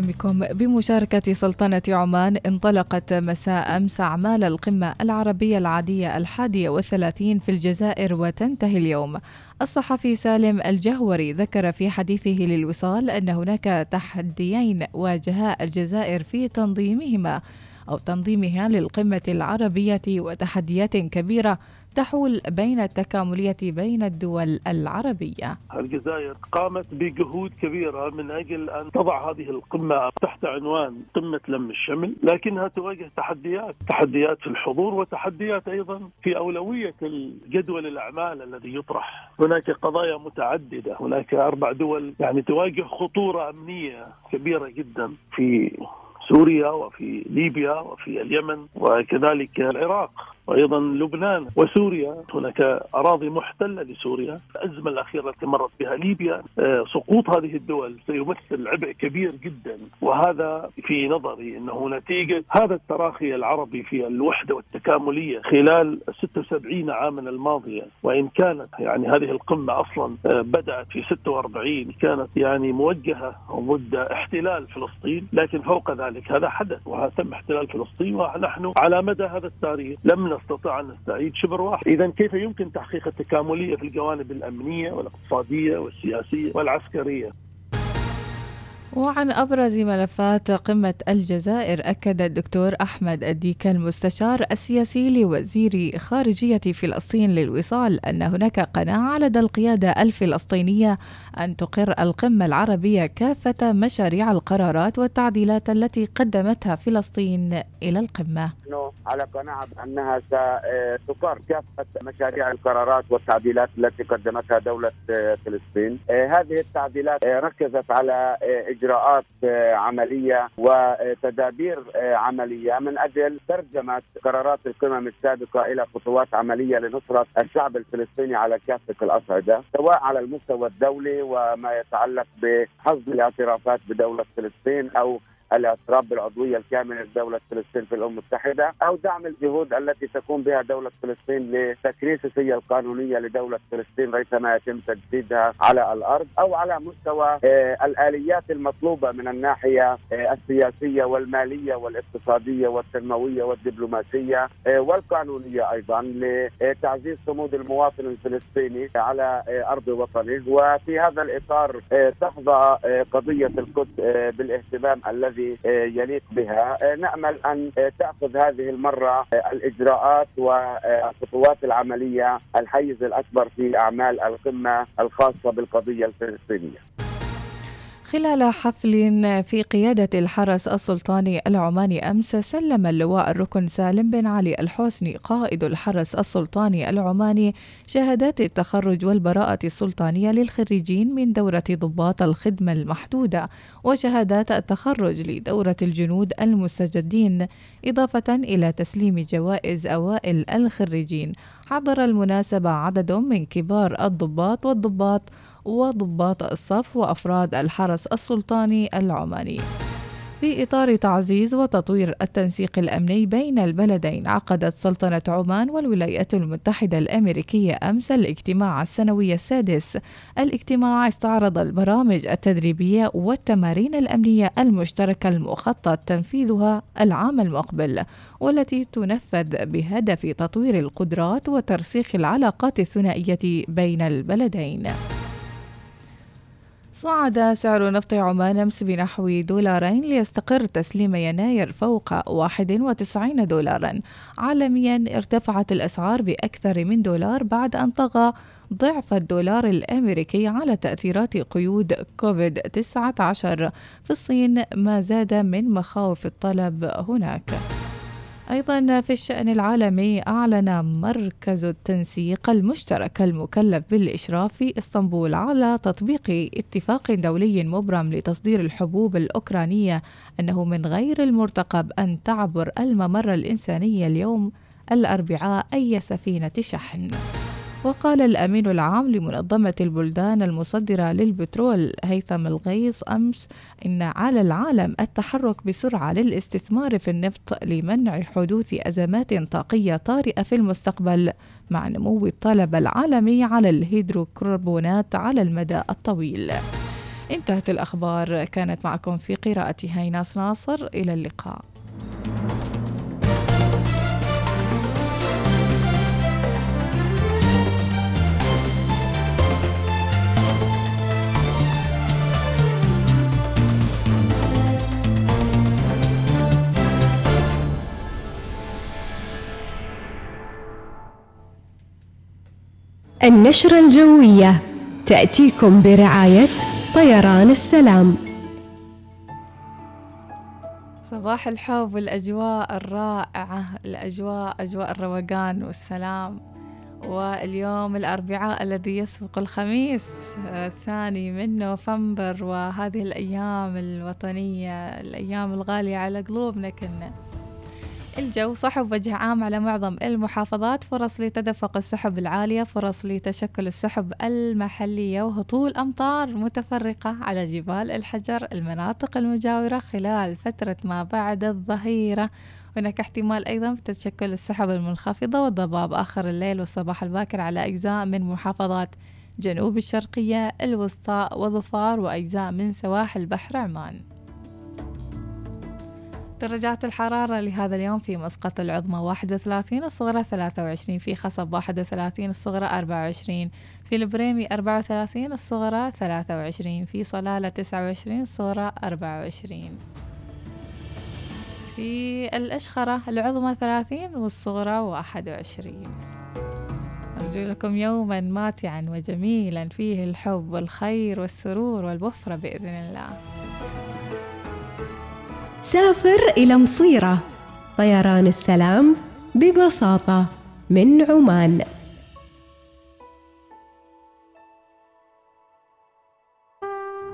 بكم. بمشاركة سلطنة عمان انطلقت مساء أمس أعمال القمة العربية العادية الحادية والثلاثين في الجزائر وتنتهي اليوم. الصحفي سالم الجهوري ذكر في حديثه للوصال أن هناك تحديين واجها الجزائر في تنظيمهما أو تنظيمها للقمة العربية وتحديات كبيرة تحول بين التكاملية بين الدول العربية. الجزائر قامت بجهود كبيرة من أجل أن تضع هذه القمة تحت عنوان قمة لم الشمل لكنها تواجه تحديات تحديات في الحضور وتحديات أيضا في أولوية الجدول الأعمال الذي يطرح. هناك قضايا متعددة هناك أربع دول يعني تواجه خطورة أمنية كبيرة جدا في سوريا وفي ليبيا وفي اليمن وكذلك العراق. وأيضا لبنان وسوريا. هناك أراضي محتلة لسوريا. الأزمة الأخيرة التي مرت بها ليبيا آه، سقوط هذه الدول سيمثل عبء كبير جدا. وهذا في نظري إنه نتيجة هذا التراخي العربي في الوحدة والتكاملية خلال 76 عاما الماضية. وإن كانت يعني هذه القمة أصلا آه، بدأت في 46 كانت يعني موجهة ضد احتلال فلسطين. لكن فوق ذلك هذا حدث وتم احتلال فلسطين. ونحن على مدى هذا التاريخ لم نستطيع أن نستعيد شبر واحد. إذا كيف يمكن تحقيق التكاملية في الجوانب الأمنية والاقتصادية والسياسية والعسكرية؟ وعن أبرز ملفات قمة الجزائر أكد الدكتور أحمد الديك المستشار السياسي لوزير خارجية فلسطين للوصال أن هناك قناعة لدى القيادة الفلسطينية أن تقر القمة العربية كافة مشاريع القرارات والتعديلات التي قدمتها فلسطين إلى القمة. على قناعة بأنها ستقر كافة مشاريع القرارات والتعديلات التي قدمتها دولة فلسطين. هذه التعديلات ركزت على إجراءات آه، عملية وتدابير آه، عملية. من أجل ترجمة قرارات القمم السابقة إلى خطوات عملية لنصرة الشعب الفلسطيني على كافة الاصعده سواء على المستوى الدولي وما يتعلق بحظ الاعترافات بدولة فلسطين أو الاعتراف بالعضوية الكاملة لدولة فلسطين في الأمم المتحدة أو دعم الجهود التي تقوم بها دولة فلسطين لتكريس السياسيه القانونية لدولة فلسطين ريثما يتم تجديدها على الأرض أو على مستوى آه، الآليات المطلوبة من الناحية آه، السياسية والمالية والاقتصادية والتنمويه والدبلوماسية آه، والقانونية أيضا لتعزيز صمود المواطن الفلسطيني على أرض وطنه. وفي هذا الإطار تحظى قضية القدس بالإهتمام الذي الذي آه، يليق بها. آه، نأمل أن آه، تأخذ هذه المرة الإجراءات والخطوات العملية الحيز الأكبر في أعمال القمة الخاصة بالقضية الفلسطينية. خلال حفل في قيادة الحرس السلطاني العماني أمس سلم اللواء الركن سالم بن علي الحسني قائد الحرس السلطاني العماني شهادات التخرج والبراءة السلطانية للخريجين من دورة ضباط الخدمة المحدودة وشهادات التخرج لدورة الجنود المستجدين إضافة إلى تسليم جوائز أوائل الخريجين. حضر المناسبة عدد من كبار الضباط والضباط وضباط الصف وأفراد الحرس السلطاني العماني. في إطار تعزيز وتطوير التنسيق الأمني بين البلدين عقدت سلطنة عمان والولايات المتحدة الأمريكية أمس الاجتماع السنوي السادس. الاجتماع استعرض البرامج التدريبية والتمارين الأمنية المشتركة المخطط تنفيذها العام المقبل والتي تنفذ بهدف تطوير القدرات وترسيخ العلاقات الثنائية بين البلدين. صعد سعر نفط عمان أمس بنحو دولارين ليستقر تسليم يناير فوق 91 دولارا. عالميا ارتفعت الأسعار بأكثر من دولار بعد أن طغى ضعف الدولار الأمريكي على تأثيرات قيود كوفيد 19 في الصين ما زاد من مخاوف الطلب هناك. أيضا في الشأن العالمي أعلن مركز التنسيق المشترك المكلف بالإشراف في إسطنبول على تطبيق اتفاق دولي مبرم لتصدير الحبوب الأوكرانية أنه من غير المرتقب أن تعبر الممر الإنساني اليوم الأربعاء أي سفينة شحن. وقال الأمين العام لمنظمة البلدان المصدرة للبترول هيثم الغيص أمس إن على العالم التحرك بسرعة للاستثمار في النفط لمنع حدوث أزمات طاقية طارئة في المستقبل مع نمو الطلب العالمي على الهيدروكربونات على المدى الطويل. انتهت الأخبار. كانت معكم في قراءتي هيناس ناصر. إلى اللقاء. النشرة الجوية. تأتيكم برعاية طيران السلام. صباح الحب والأجواء الرائعة الأجواء أجواء الروقان والسلام. واليوم الأربعاء الذي يسبق الخميس الثاني من نوفمبر وهذه الأيام الوطنية الأيام الغالية على قلوبنا كنا الجو صحب وجه عام على معظم المحافظات. فرص لتدفق السحب العالية فرص لتشكل السحب المحلية وهطول أمطار متفرقة على جبال الحجر المناطق المجاورة خلال فترة ما بعد الظهيرة. هناك احتمال أيضا بتشكل السحب المنخفضة والضباب آخر الليل والصباح الباكر على أجزاء من محافظات جنوب الشرقية الوسطى وظفار وأجزاء من سواحل بحر عمان. درجات الحرارة لهذا اليوم في مسقط العظمى 31 الصغرى 23 في خصب 31 الصغرى 24 في البريمي 34 الصغرى 23 في صلالة 29 الصغرى 24 في الأشخرة العظمى 30 والصغرى 21 أرجو لكم يوما ماتعا وجميلا فيه الحب والخير والسرور والوفرة بإذن الله. سافر إلى مصيرة. طيران السلام ببساطة من عمان.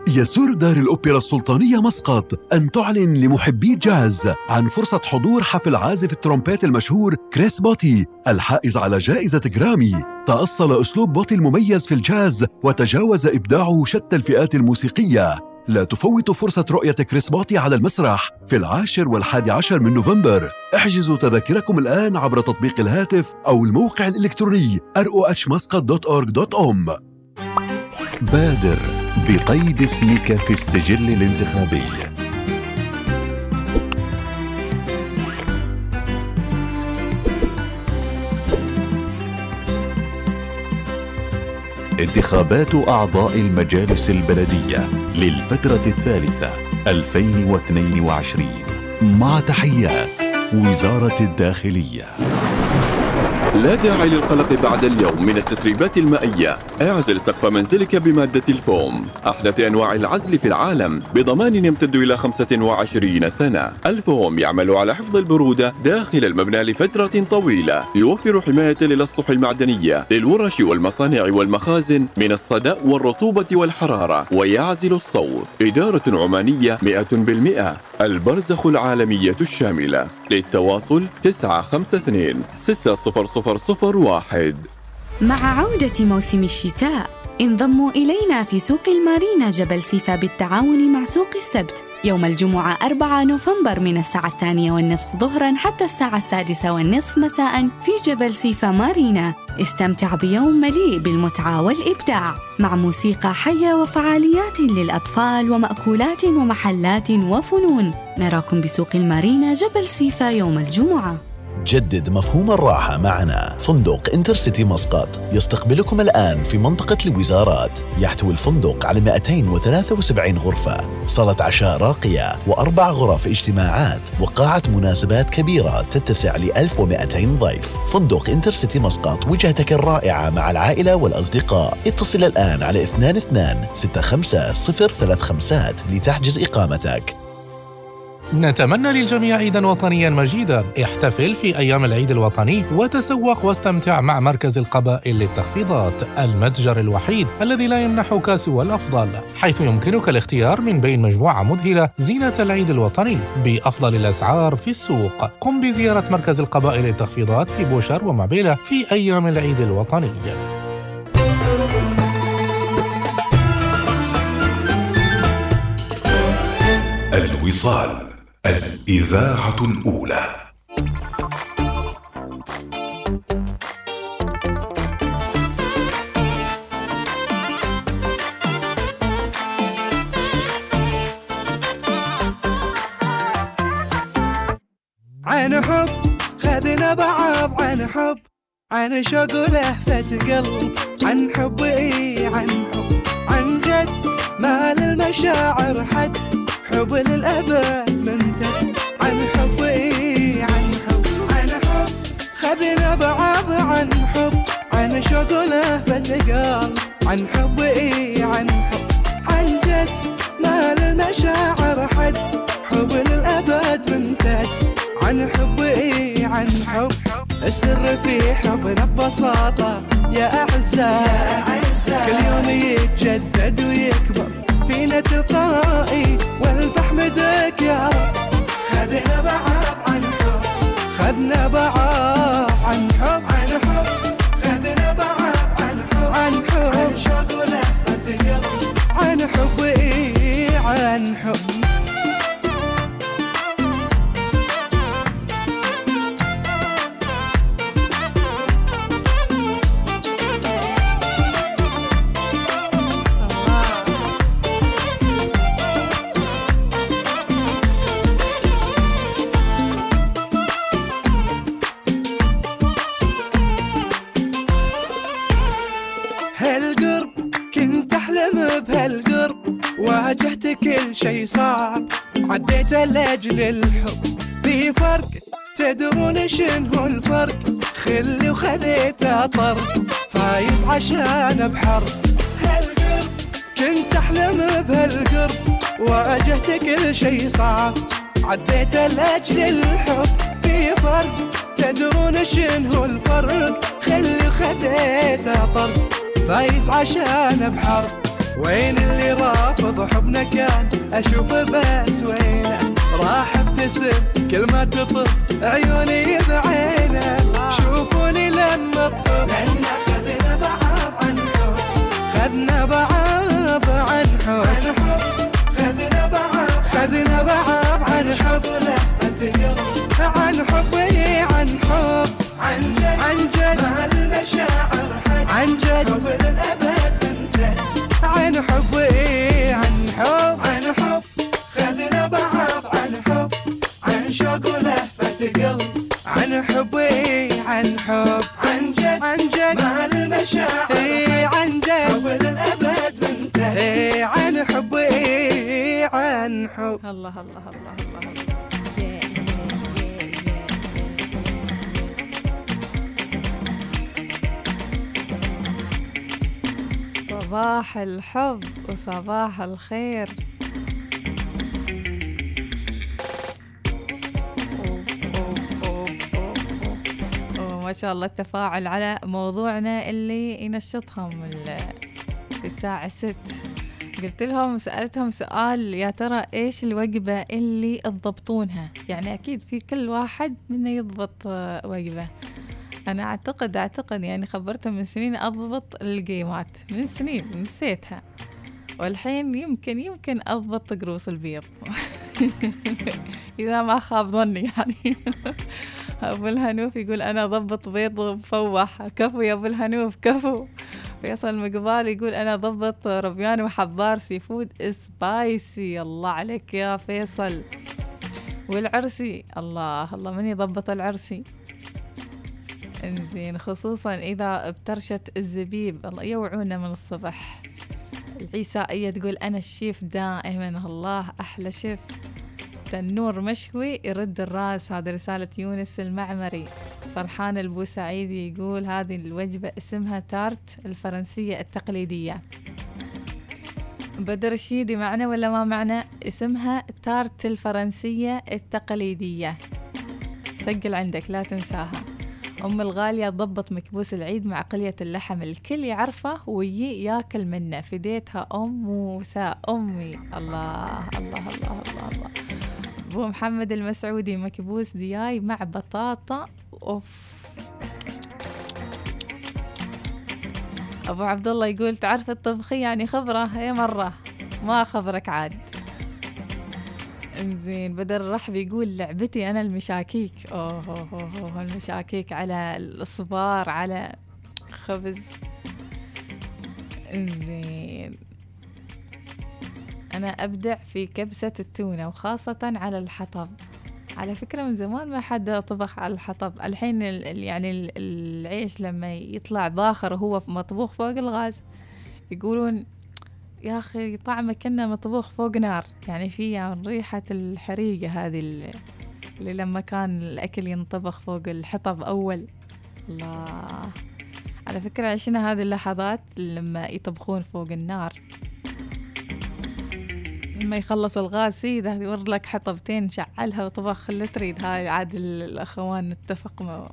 يسر دار الأوبرا السلطانية مسقط. أن تعلن لمحبي الجاز عن فرصة حضور حفل عازف الترومبيت المشهور كريس بوتي الحائز على جائزة جرامي تأصل أسلوب بوتي المميز في الجاز وتجاوز إبداعه شتى الفئات الموسيقية. لا تفوتوا فرصة رؤية كريس بوتي على المسرح في العاشر والحادي عشر من نوفمبر. احجزوا تذاكركم الآن عبر تطبيق الهاتف أو الموقع الإلكتروني rohmuscat.org.om بادر بقيد اسمك في السجل الانتخابي. انتخابات أعضاء المجالس البلدية للفترة الثالثة 2022 مع تحيات وزارة الداخلية. لا داعي للقلق بعد اليوم من التسريبات المائية. اعزل سقف منزلك بمادة الفوم. أحدث أنواع العزل في العالم بضمان يمتد إلى 25 سنة. الفوم يعمل على حفظ البرودة داخل المبنى لفترة طويلة. يوفر حماية للأسطح المعدنية للورش والمصانع والمخازن من الصدأ والرطوبة والحرارة ويعزل الصوت. إدارة عمانية 100% البرزخ العالمية الشاملة. للتواصل 952 60001 مع عودة موسم الشتاء انضموا إلينا في سوق المارينا جبل سيفا بالتعاون مع سوق السبت يوم الجمعة 4 نوفمبر من الساعة الثانية والنصف ظهرا حتى الساعة السادسة والنصف مساء في جبل سيفا مارينا. استمتع بيوم مليء بالمتعة والإبداع مع موسيقى حية وفعاليات للأطفال ومأكولات ومحلات وفنون. نراكم بسوق المارينا جبل سيفا يوم الجمعة. جدد مفهوم الراحة معنا. فندق انترسيتي مسقط. يستقبلكم الآن في منطقة الوزارات. يحتوي الفندق على 273 غرفة. صالة عشاء راقية وأربع غرف اجتماعات. وقاعة مناسبات كبيرة تتسع ل 1200 ضيف. فندق انترسيتي مسقط وجهتك الرائعة مع العائلة والأصدقاء. اتصل الآن على 22 65 035 لتحجز إقامتك. نتمنى للجميع عيدا وطنيا مجيدا. احتفل في أيام العيد الوطني وتسوق واستمتع مع مركز القبائل للتخفيضات المتجر الوحيد الذي لا يمنحك سوى الأفضل حيث يمكنك الاختيار من بين مجموعة مذهلة زينة العيد الوطني بأفضل الأسعار في السوق. قم بزيارة مركز القبائل للتخفيضات في بوشر ومابيلا في أيام العيد الوطني. الوصال. الإذاعة الأولى. عن حب خذنا بعض. عن حب عن شوق ولهفة قلب. عن حب إيه عن حب. عن جد ما للمشاعر حد. حب للأبد منتد عن حب اي عن حب عن حب. خذنا بعض عن حب عن شوق ولهفة قلب عن حب اي عن حب. عن جد ما للمشاعر حد. حب للأبد منتد عن حب اي عن حب. السر في حبنا ببساطة يا أعزاء. كل يوم يتجدد ويكبر. فينا تلقائي والفحمدك يا رب. خذنا بعض عن حب. خذنا بعض عن حب. عن حب. خذنا بعض عن حب. عن حب. عن شوق ولهفة قلب عن حب إيه عن حب عديت لأجل الحب. في فرق تدرون شنو الفرق؟ خلي وخذيت طرق فايز عشان بحرب هالقرب كنت أحلم بهالقرب. واجهت كل شي صعب. عديت لأجل الحب. في فرق تدرون شنو الفرق؟ خلي وخذيت طرق فايز عشان بحرب وين اللي رافض حبنا كان أشوف بس وينه؟ راح ابتسم كل ما تطب عيوني بعينه. شوفوني لما اطب لأن خذنا بعض عن حب. خذنا بعض عن حب. خذنا بعض. خذنا بعض عن حب. عن حب عن حب. عن جد. عن جد. مع المشاعر عن جد. حب للأبد حب إيه عن حب عن حب. خذنا بعض عن حب عن شوق ولهفة قلب عن حب إيه عن حب. عن جد عن جد. مع المشاعر. إيه عن جد. حب للأبد من جد إيه عن حب إيه عن حب. الله الله الله الله, الله. صباح الحب وصباح الخير. ما شاء الله التفاعل على موضوعنا اللي ينشطهم في الساعة ست. قلت لهم سألتهم سؤال يا ترى إيش الوجبة اللي تضبطونها؟ يعني أكيد في كل واحد منا يضبط آه، وجبة. أنا أعتقد أعتقد يعني خبرتهم من سنين أضبط الجيمات من سنين نسيتها. والحين يمكن يمكن أضبط قروص البيض. إذا ما خاب ظني يعني. أبو الهنوف يقول أنا ضبط بيض مفوح. كفو يا أبو الهنوف كفو. فيصل مقبال يقول أنا ضبط ربيان وحبار seafood spicy. الله عليك يا فيصل. والعرسي الله الله من يضبط العرسي؟ انزين خصوصا إذا بترشت الزبيب الله يوعونا من الصبح. العيسائية تقول أنا الشيف دائما الله أحلى شيف. تنور مشوي يرد الراس. هذه رسالة يونس المعمري. فرحان البوسعيدي يقول هذه الوجبة اسمها تارت الفرنسية التقليدية. بدر الشيدي معنا ولا ما معنا؟ اسمها تارت الفرنسية التقليدية. سجل عندك لا تنساها. أم الغالية تضبط مكبوس العيد مع قلية اللحم الكل يعرفه ويجي ياكل منه. فديتها أم موسى أمي. الله الله الله الله الله. أبو محمد المسعودي مكبوس دياي مع بطاطا. أوف. أبو عبد الله يقول تعرف الطبخي يعني خبرة؟ هي مرة. ما خبرك عاد. إنزين بدر الرحب يقول لعبتي أنا المشاكيك. أوه أوه أوه المشاكيك على الصبار على خبز. إنزين. أنا أبدع في كبسة التونة وخاصة على الحطب. على فكرة من زمان ما حد طبخ على الحطب. الحين ال- ال- يعني ال- العيش لما يطلع باخر وهو مطبوخ فوق الغاز يقولون يا أخي طعمه كأنه مطبوخ فوق نار. يعني في يعني ريحة الحريقة هذه ال- اللي لما كان الأكل ينطبخ فوق الحطب أول. الله. على فكرة عشنا هذه اللحظات لما يطبخون فوق النار. لما يخلص الغاز سيدة يورد لك حطبتين شعلها وطبخ اللي تريد. هاي عاد ال- الأخوان نتفق ما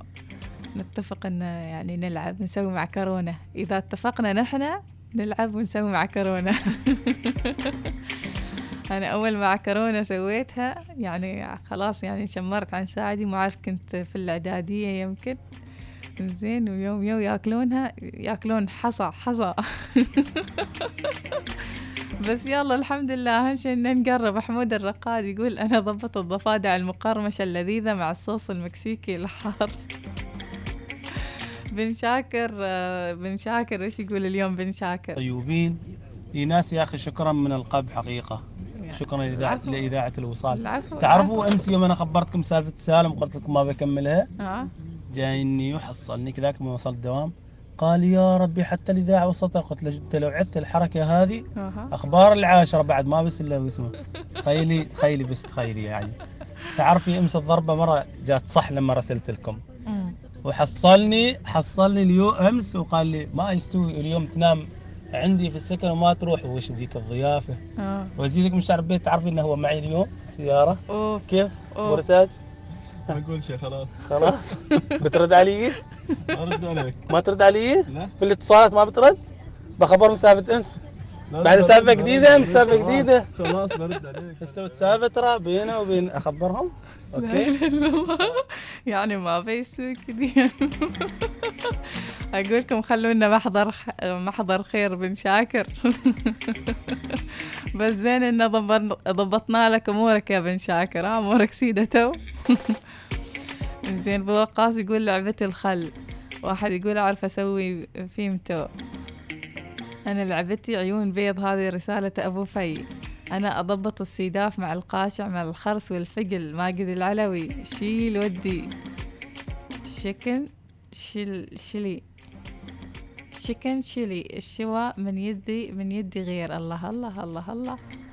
نتفق إن يعني نلعب نسوي معكرونة إذا اتفقنا نحن نلعب ونسوي معكرونة أنا أول معكرونة سويتها يعني خلاص يعني شمرت عن ساعدي ما أعرف كنت في الإعدادية يمكن. زين ويوم يوم ياكلونها ياكلون حصى حصى. بس يلا الحمد لله أهم شيء إن نقرب. حمود الرقاد يقول أنا ضبط الضفادع المقرمشة اللذيذة مع الصوص المكسيكي الحار. بن شاكر آه، بن شاكر وش يقول اليوم بن شاكر؟ طيوبين في ناس يا أخي شكرا من القلب حقيقة. شكرا لإذاعة-. لإذاعة الوصال. العفو. تعرفوا أمس يوم أنا خبرتكم سالفة سالم قلت لكم ما بكملها؟ آه. جايني وحصلني كذاك من وصلت الدوام. قال يا ربي حتى الإذاعة وصلتها. قلت له انت لو عدت الحركة هذه. أخبار العاشرة بعد ما بس إلا باسمه تخيلي تخيلي بس تخيلي يعني. تعرفي أمس الضربة مرة جات صح لما رسلت لكم. وحصلني حصلني اليوم أمس وقال لي ما يستوي اليوم تنام عندي في السكن وما تروح. وش ذيك الضيافة؟ آه. وازيدك من شعر البيت تعرفي إنه هو معي اليوم؟ في السياره أوف. كيف؟ أوف. مرتاج؟ ما أقول شيء خلاص. خلاص. بترد علي؟ ارد عليك. ما ترد علي؟ لا. في الاتصالات ما بترد؟ بخبر مسافة أمس. بعد سالفة جديدة امس سالفة خلاص، جديدة. خلاص برد عليك. استوت سالفه ترى بينه وبين أخبرهم؟ okay. يعني ما بيسوي كذي أقول لكم خلونا محضر محضر خير بن شاكر. بس زين إن ضبطنا لك أمورك يا بن شاكر. ها أمورك سيدة تو. زين ابو وقاص يقول لعبتي الخل. واحد يقول أعرف أسوي فيمتو أنا لعبتي عيون بيض هذه رسالة أبو في أنا أضبط السيداف مع القاشع مع الخرس والفقل ماجد العلوي. شيل ودي. شكن شل شلي شكن شيلي. الشوا من يدي من يدي غير. الله الله الله الله. آه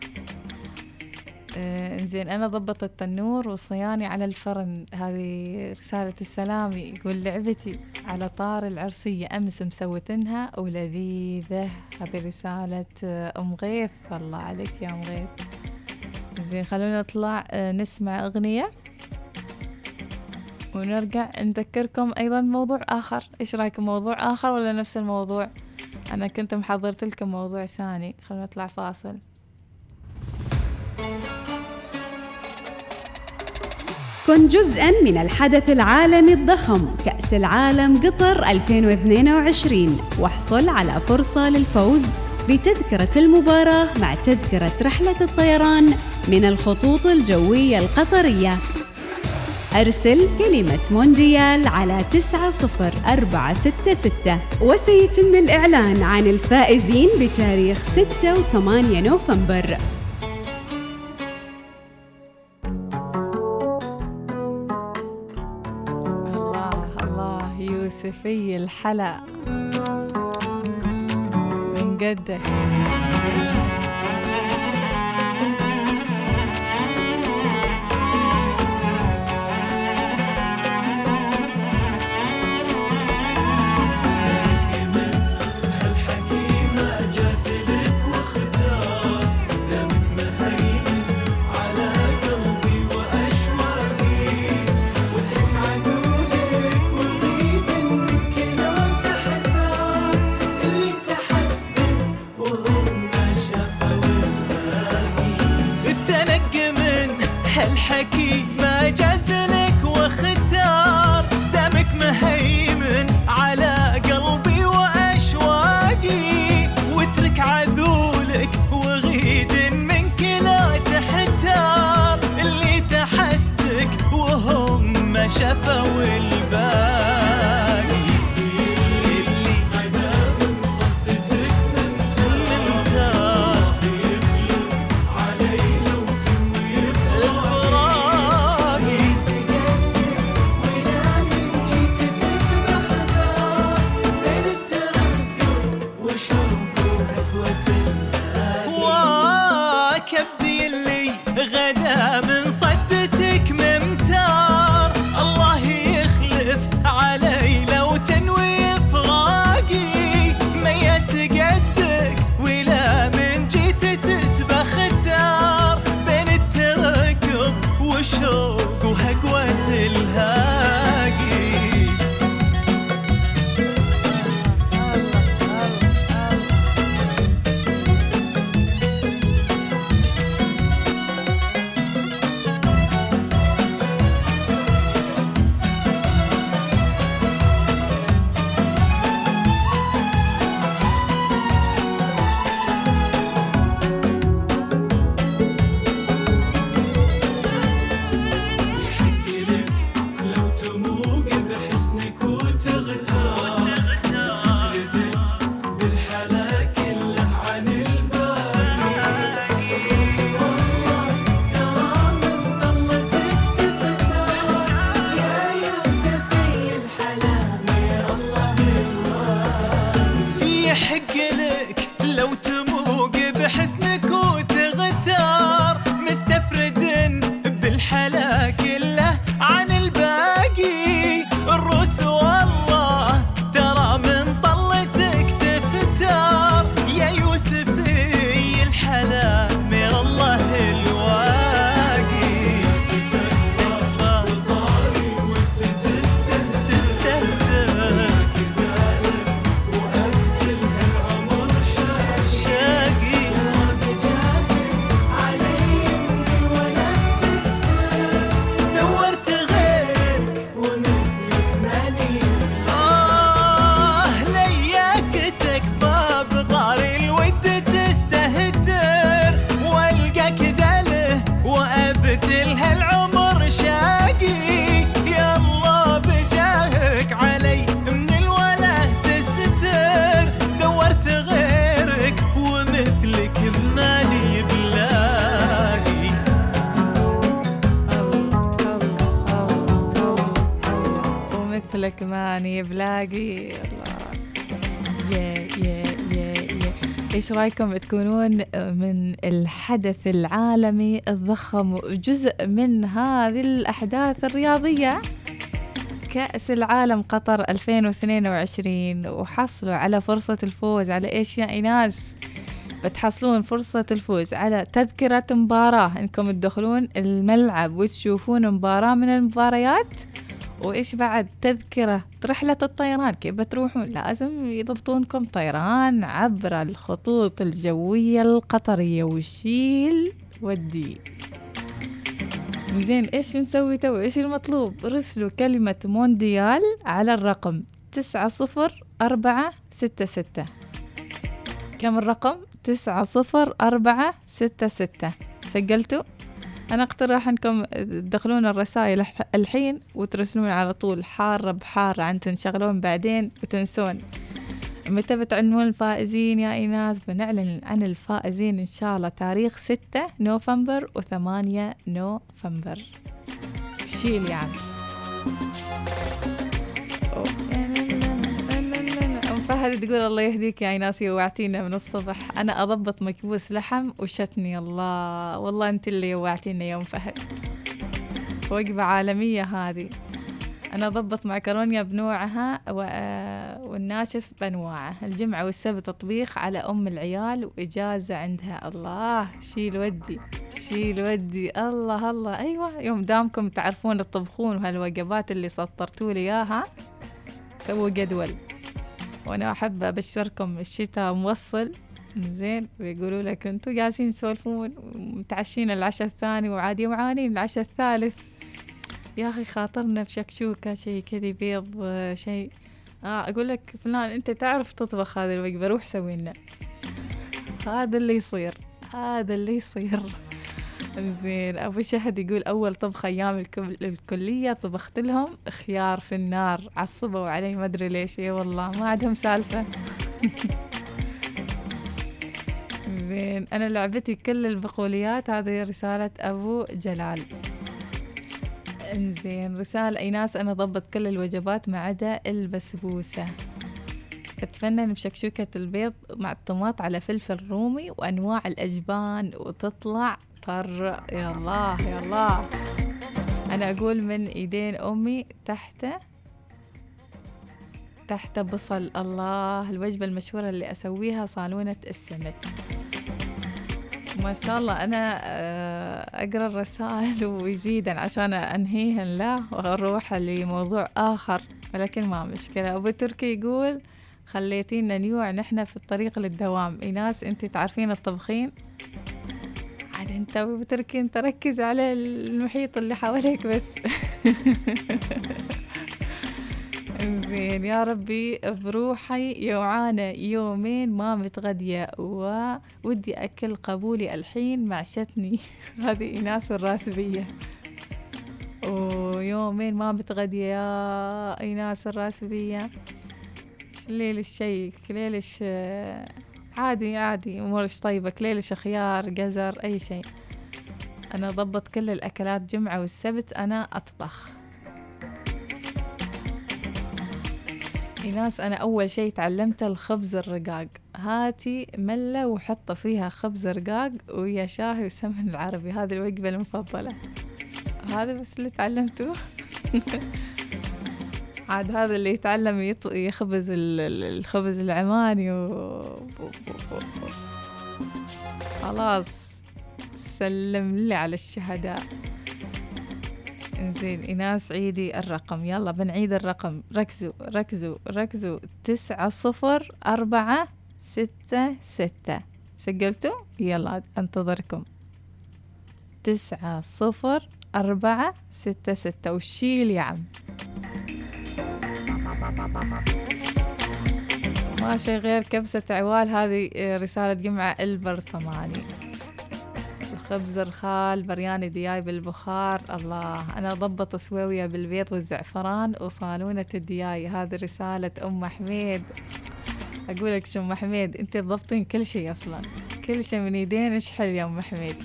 زين أنا ضبط التنور والصياني على الفرن. هذه رسالة السلام يقول لعبتي على طار العرسية أمس مسوتنها ولذيذة. هذه رسالة آه، أم غيث. الله عليك يا أم غيث. زين خلونا نطلع آه، نسمع أغنية ونرجع نذكركم أيضا موضوع آخر. إيش رأيكم موضوع آخر ولا نفس الموضوع؟ أنا كنت محضرت لكم موضوع ثاني. خلونا نطلع فاصل. كن جزءا من الحدث العالمي الضخم كأس العالم قطر 2022 واحصل على فرصة للفوز بتذكرة المباراة مع تذكرة رحلة الطيران من الخطوط الجوية القطرية. أرسل كلمة مونديال على 90466 وسيتم الإعلان عن الفائزين بتاريخ 6 و8 نوفمبر. يوسفي الحلا من قدك بلاقي الله يا يا يا يا. إيش رأيكم تكونون من الحدث العالمي الضخم وجزء من هذه الأحداث الرياضية؟ كأس العالم قطر 2022 وحصلوا على فرصة الفوز على إيش يا إيناس؟ بتحصلون فرصة الفوز على تذكرة مباراة. إنكم تدخلون الملعب وتشوفون مباراة من المباريات. وإيش بعد؟ تذكرة. رحلة الطيران كيف بتروحون؟ لازم يضبطونكم طيران عبر الخطوط الجوية القطرية. وشيل ودي. زين إيش نسوي تو؟ إيش المطلوب؟ رسلوا كلمة مونديال على الرقم تسعة صفر أربعة ستة ستة. كم الرقم؟ تسعة صفر أربعة ستة ستة. سجلتوا؟ أنا أقترح أنكم تدخلون الرسائل الح- الحين وترسلون على طول حارة بحارة عن تنشغلون بعدين وتنسون. متى بتعلنون الفائزين يا إيناس؟ بنعلن عن الفائزين إن شاء الله تاريخ ستة نوفمبر وثمانية نوفمبر. شيل يعني أوه. فهد تقول الله يهديك يا ايناس يوعتينا من الصبح. أنا أضبط مكبوس لحم وشتني الله والله أنت اللي يوعتينا يا أم فهد. وجبة عالمية هذه. أنا أضبط معكرونيا بنوعها و... آه، والناشف بأنواعه الجمعة والسبت طبيخ على أم العيال وإجازة عندها. الله شيل ودي شيل ودي. الله الله. أيوة يوم دامكم تعرفون تطبخون وهالوجبات اللي سطرتوا لي إياها سووا جدول. وأنا أحب أبشركم الشتاء موصل. زين ويقولوا لك أنتوا جالسين تسولفون متعشين العشاء الثاني وعادي يوعانين العشاء الثالث. يا أخي خاطرنا بشكشوكة شيء كذي بيض شيء. آه أقول لك فلان أنت تعرف تطبخ هذه الوجبة روح سوي لنا هذا اللي يصير هذا اللي يصير. زين. أبو شهد يقول أول طبخه أيام الكل- الكلية طبخت لهم خيار في النار عصبوا علي ما أدري ليش. إي والله ما عندهم سالفة. زين. أنا لعبتي كل البقوليات. هذه رسالة أبو جلال. إنزين. رسالة ايناس أنا ضبط كل الوجبات ما عدا البسبوسة. اتفنن بشكشوكة البيض مع الطماط على فلفل رومي وأنواع الأجبان وتطلع طر. يا الله يا الله أنا أقول من إيدين أمي تحت تحت بصل. الله الوجبة المشهورة اللي أسويها صالونة السمك. ما شاء الله أنا آه، أقرأ الرسائل ويزيدن عشان أنهيهن. لا وأروح لموضوع آخر ولكن ما مشكلة. أبو تركي يقول خليتينا نيوع نحن في الطريق للدوام. إيناس أنت تعرفين الطبخين؟ عاد انت أبو تركي انت ركز على المحيط اللي حواليك بس. زين يا ربي بروحي يوعانة يومين ما متغدية وودي أكل قبولي الحين معشتني هذه إيناس الراسبية. ويومين ما متغدية يا إيناس الراسبية. ليلش شيء كليلش آه، عادي عادي. أمورش طيبة كليلش خيار جزر أي شيء. أنا ضبط كل الأكلات جمعة والسبت أنا أطبخ. ناس أنا أول شيء تعلمته الخبز الرقاق. هاتي ملة وحطه فيها خبز رقاق ويا شاهي وسمن العربي. هذه الوجبة المفضلة. هذا بس اللي تعلمته. عاد هذا اللي يتعلم يط... يخبز ال- ال- الخبز العماني و... خلاص. سلم لي على الشهداء. زين إيناس عيدي الرقم. يلا بنعيد الرقم. ركزوا ركزوا ركزوا. تسعة صفر أربعة ستة ستة. سجلتوا؟ يلا أنتظركم. تسعة صفر أربعة ستة ستة. وشيل يا عم. ماشي غير كبسة عوال هذه آه، رسالة جمعة البرطماني. الخبز الخال برياني دياي بالبخار الله. أنا ضبط سويوية بالبيض والزعفران وصالونة الدياي. هذه رسالة أم حميد. أقول لك شو أم حميد أنت تضبطين كل شيء أصلا. كل شيء من يدين اشحل يا أم حميد؟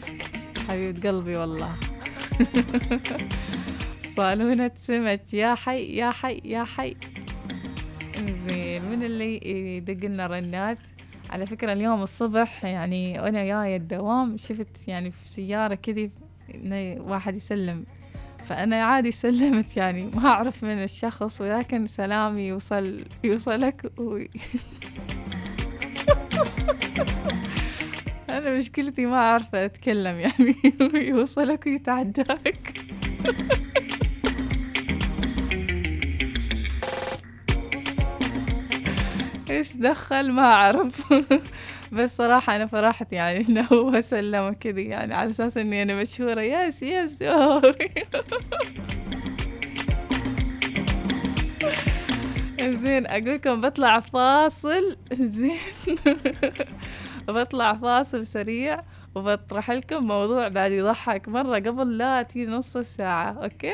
حبيبة قلبي والله. صالونة سمك. يا حي يا حي يا حي. زين من اللي يدق لنا رنات؟ على فكرة اليوم الصبح يعني وأنا جاية الدوام شفت يعني في سيارة كذي واحد يسلم. فأنا عادي سلمت يعني ما أعرف من الشخص ولكن سلامي يوصل يوصلك و... أنا مشكلتي ما أعرف أتكلم يعني يوصلك ويتعداك. إيش دخل؟ ما أعرف. بس صراحة أنا فرحت يعني إنه هو سلم كذي يعني على أساس إني أنا مشهورة. يس يس. زين أقول لكم بطلع فاصل. زين. بطلع فاصل سريع وبطرح لكم موضوع بعد يضحك مرة قبل لا تيجي نص الساعة okay؟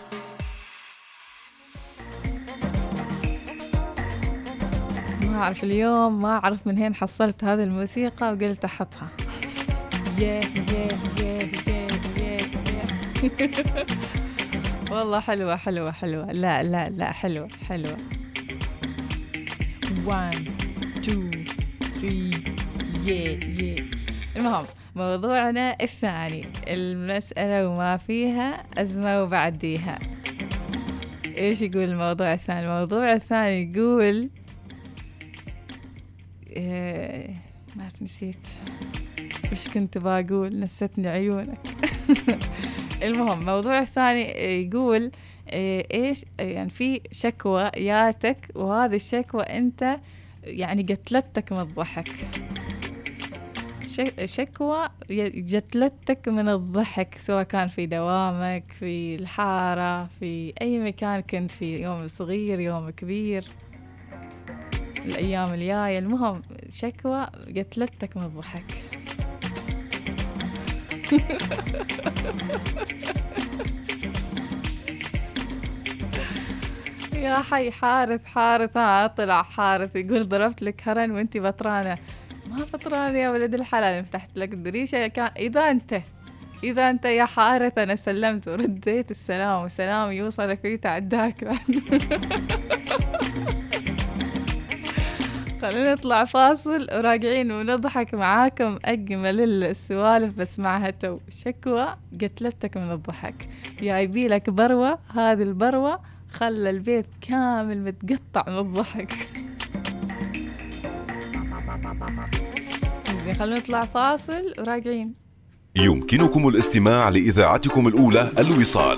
أعرف اليوم ما أعرف من هين حصلت هذه الموسيقى وقلت أحطها. والله حلوة حلوة حلوة. لا لا لا حلوة حلوة. 1 2 3 يه يه المهم موضوعنا الثاني. المسألة وما فيها أزمة وبعديها. إيش يقول الموضوع الثاني؟ الموضوع الثاني يقول إيه، ما أعرف نسيت. وش كنت بقول؟ نستني عيونك. المهم الموضوع الثاني يقول إيه، إيش يعني في شكوى ياتك وهذه الشكوى أنت يعني قتلتك من الضحك. شكوى جتلتك من الضحك سواء كان في دوامك في الحارة في أي مكان كنت فيه يوم صغير يوم كبير. الأيام الجاية. المهم شكوى قتلتك من الضحك. يا حي حارث حارث. ها طلع حارث يقول ضربت لك هرن وانتي بطرانة. ما بطرانة يا ولد الحلال فتحت لك الدريشة كان إذا أنت إذا أنت يا حارث أنا سلمت ورديت السلام. وسلام يوصلك ويتعداك. بعد خلينا نطلع فاصل وراجعين ونضحك معاكم. أجمل السوالف بسمعها تو. شكوى قتلتك من الضحك. جايبي لك بروة. هذه البروة خلى البيت كامل متقطع من الضحك. زين خلينا نطلع فاصل وراجعين. يمكنكم الاستماع لإذاعتكم الأولى الوصال.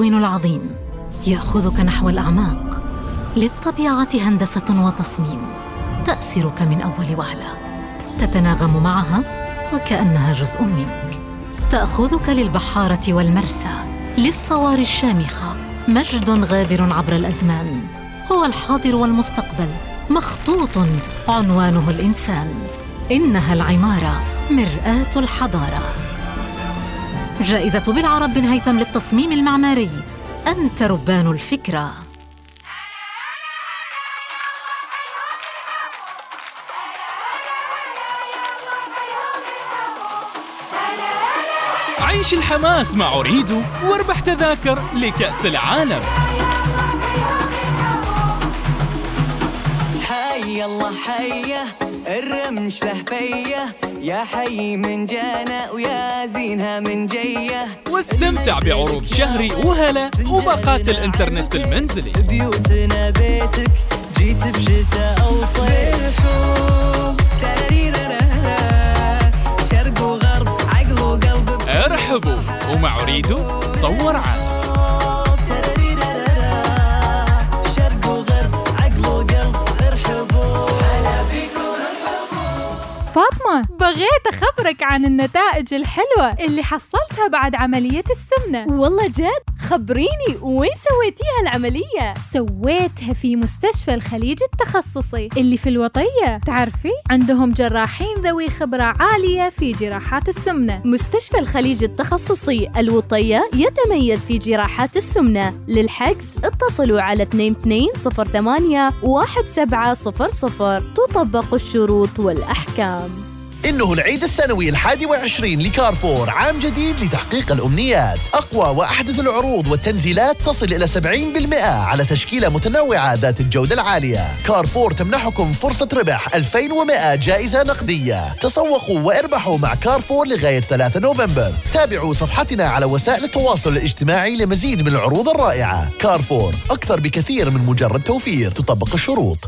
التكوين العظيم. يأخذك نحو الأعماق. للطبيعة هندسة وتصميم. تأسرك من أول وهلة. تتناغم معها وكأنها جزء منك. تأخذك للبحارة والمرسى. للصواري الشامخه مجد غابر عبر الأزمان. هو الحاضر والمستقبل. مخطوط عنوانه الإنسان. إنها العمارة. مرآة الحضارة. جائزة بالعرب بن هيثم للتصميم المعماري. أنت ربان الفكرة. عيش الحماس مع أريدو واربح تذاكر لكأس العالم. حي الله حيه الرمش له فيه يا حي من جانا ويا زينها من جيه واستمتع بعروض شهري وهلا وباقات الإنترنت المنزلي. بيوتنا بيتك جيت بشتاء أو صيف بالحب شرق وغرب عقل وقلب ارحبوا ومع أريدو طور عام فاطمة بغيت أخبرك عن النتائج الحلوة اللي حصلتها بعد عملية السمنة. والله جد؟ خبريني وين سويتيها العملية؟ سويتها في مستشفى الخليج التخصصي. اللي في الوطية تعرفي؟ عندهم جراحين ذوي خبرة عالية في جراحات السمنة. مستشفى الخليج التخصصي الوطية يتميز في جراحات السمنة. للحجز اتصلوا على 2208 1700 تطبق الشروط والأحكام. إنه العيد السنوي الحادي وعشرين لكارفور عام جديد لتحقيق الأمنيات. أقوى وأحدث العروض والتنزيلات تصل إلى 70% على تشكيلة متنوعة ذات الجودة العالية. كارفور تمنحكم فرصة ربح 2100 جائزة نقدية. تسوقوا واربحوا مع كارفور لغاية 3 نوفمبر. تابعوا صفحتنا على وسائل التواصل الاجتماعي لمزيد من العروض الرائعة. كارفور أكثر بكثير من مجرد توفير. تطبق الشروط.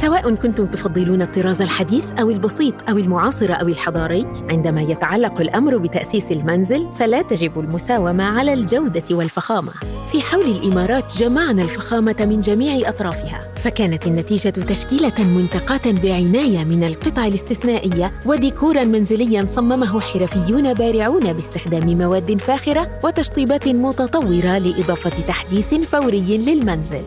سواء كنتم تفضلون الطراز الحديث أو البسيط أو المعاصر أو الحضاري، عندما يتعلق الأمر بتأسيس المنزل فلا تجب المساومة على الجودة والفخامة. في حول الإمارات جمعنا الفخامة من جميع أطرافها، فكانت النتيجة تشكيلة منتقاة بعناية من القطع الاستثنائية وديكورا منزليا صممه حرفيون بارعون باستخدام مواد فاخرة وتشطيبات متطورة لإضافة تحديث فوري للمنزل.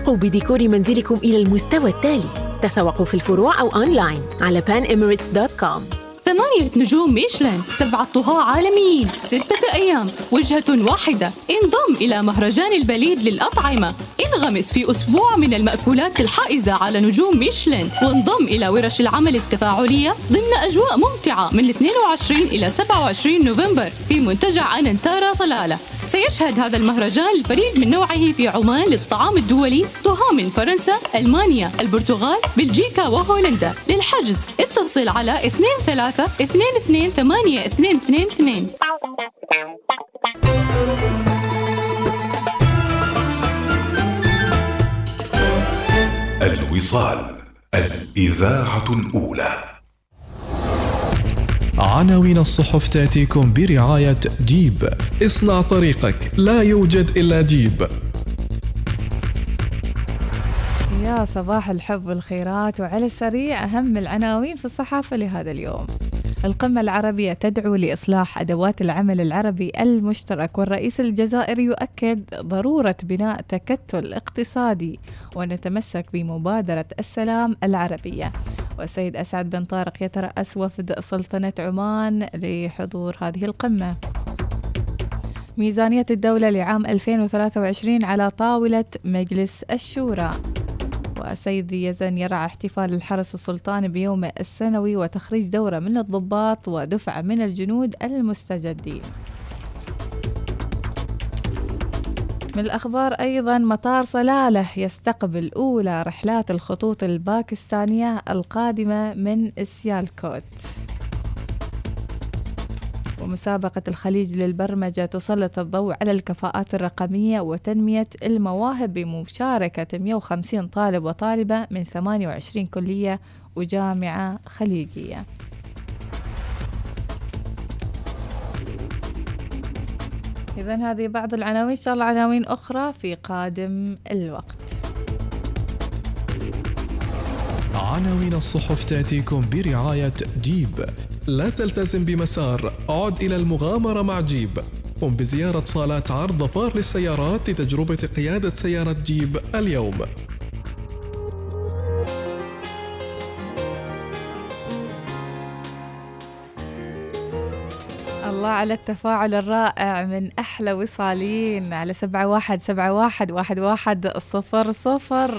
ارتقوا بديكور منزلكم إلى المستوى التالي. تسوقوا في الفروع أو أونلاين على panemirates.com ثمانية نجوم ميشلان سبعة طهاة عالميين ستة أيام وجهة واحدة. انضم إلى مهرجان البليد للأطعمة. انغمس في أسبوع من المأكولات الحائزة على نجوم ميشلان. وانضم إلى ورش العمل التفاعلية ضمن أجواء ممتعة من 22 إلى 27 نوفمبر في منتجع أننتارا صلالة. سيشهد هذا المهرجان الفريد من نوعه في عمان للطعام الدولي طهى من فرنسا، ألمانيا، البرتغال، بلجيكا وهولندا. للحجز اتصل على 23 22 8 222 الوصال الإذاعة الأولى. عناوين الصحف تأتيكم برعاية جيب. اصنع طريقك لا يوجد إلا جيب. يا صباح الحب والخيرات وعلى السريع أهم العناوين في الصحافة لهذا اليوم. القمة العربية تدعو لإصلاح أدوات العمل العربي المشترك والرئيس الجزائري يؤكد ضرورة بناء تكتل اقتصادي ونتمسك بمبادرة السلام العربية. والسيد أسعد بن طارق يترأس وفد سلطنة عمان لحضور هذه القمة. ميزانية الدولة لعام 2023 على طاولة مجلس الشورى. والسيد يزن يرعى احتفال الحرس السلطاني بيومه السنوي وتخريج دورة من الضباط ودفعة من الجنود المستجدين. من الأخبار أيضا مطار صلالة يستقبل أولى رحلات الخطوط الباكستانية القادمة من سيالكوت. ومسابقة الخليج للبرمجة تسلط الضوء على الكفاءات الرقمية وتنمية المواهب بمشاركة 150 طالب وطالبة من 28 كلية وجامعة خليجية. إذا هذه بعض العناوين إن شاء الله عناوين أخرى في قادم الوقت. عناوين الصحف تأتيكم برعاية جيب. لا تلتزم بمسار عد إلى المغامرة مع جيب. قم بزيارة صالات عرض ظفار للسيارات لتجربة قيادة سيارة جيب اليوم. الله على التفاعل الرائع من أحلى وصالين على سبعة واحد سبعة واحد واحد واحد صفر صفر.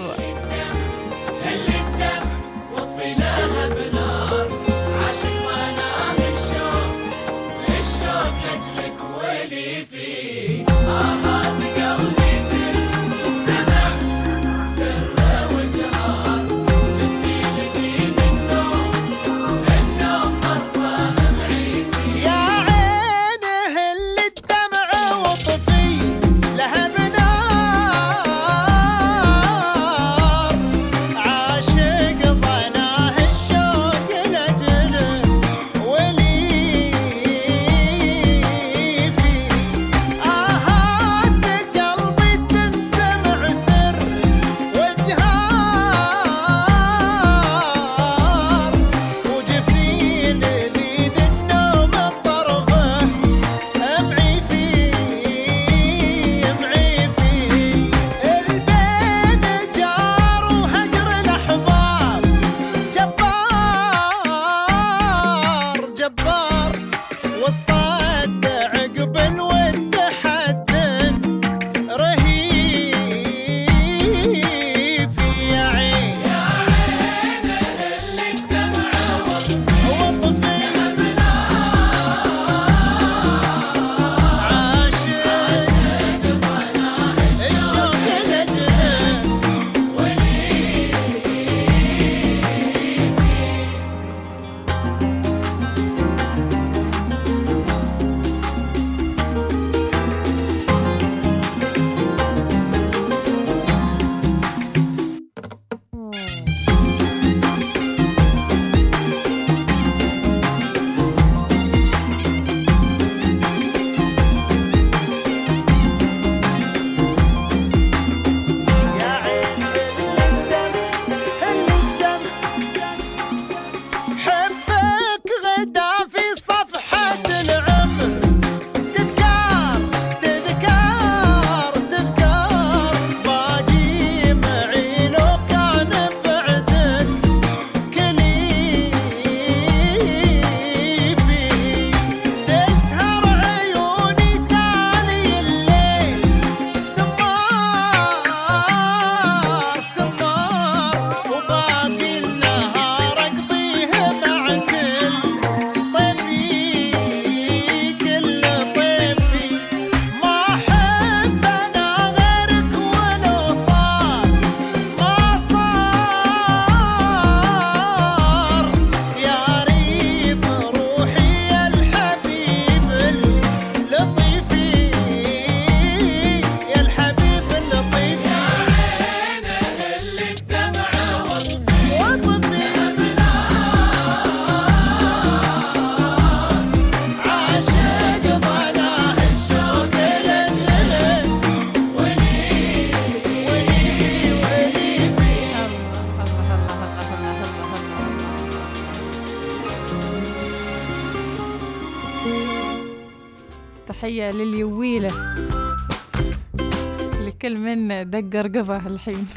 دق رقبه الحين.